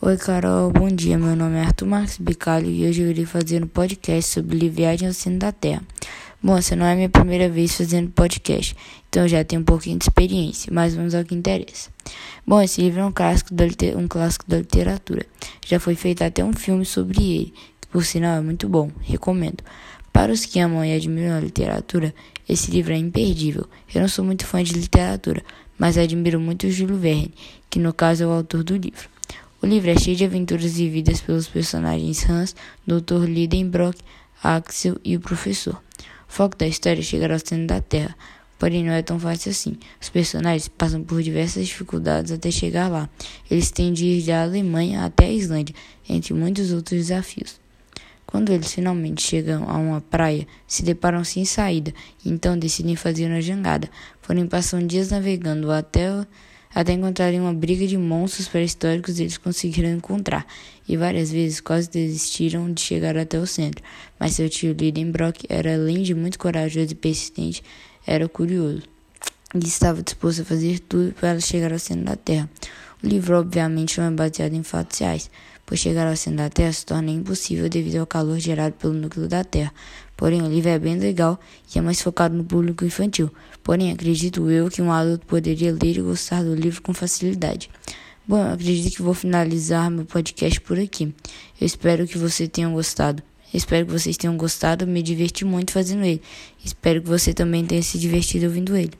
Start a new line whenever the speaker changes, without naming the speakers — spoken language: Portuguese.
Oi, Carol, bom dia. Meu nome é Arthur Marques Bicalho e hoje eu irei fazer um podcast sobre Viagem ao Centro da Terra. Bom, essa não é minha primeira vez fazendo podcast, então eu já tenho um pouquinho de experiência, mas vamos ao que interessa. Bom, esse livro é um clássico da, um clássico da literatura. Já foi feito até um filme sobre ele, que por sinal é muito bom, recomendo. Para os que amam e admiram a literatura, esse livro é imperdível. Eu não sou muito fã de literatura, mas admiro muito Júlio Verne, que no caso é o autor do livro. O livro é cheio de aventuras vividas pelos personagens Hans, Dr. Lidenbrock, Axel e o professor. O foco da história é chegar ao centro da Terra, porém não é tão fácil assim. Os personagens passam por diversas dificuldades até chegar lá. Eles têm de ir da Alemanha até a Islândia, entre muitos outros desafios. Quando eles finalmente chegam a uma praia, se deparam sem saída e então decidem fazer uma jangada. Porém, passam dias navegando até até encontrarem uma briga de monstros pré-históricos eles conseguiram encontrar, e várias vezes quase desistiram de chegar até o centro. Mas seu tio Lidenbrock era, além de muito corajoso e persistente, era curioso e estava disposto a fazer tudo para chegar ao centro da Terra. O livro, obviamente, não é baseado em fatos reais, pois chegar ao centro da Terra se torna impossível devido ao calor gerado pelo núcleo da Terra. Porém, o livro é bem legal e é mais focado no público infantil. Porém, acredito eu que um adulto poderia ler e gostar do livro com facilidade. Bom, acredito que vou finalizar meu podcast por aqui. Eu espero que vocês tenham gostado. Espero que vocês tenham gostado, me diverti muito fazendo ele. Espero que você também tenha se divertido ouvindo ele.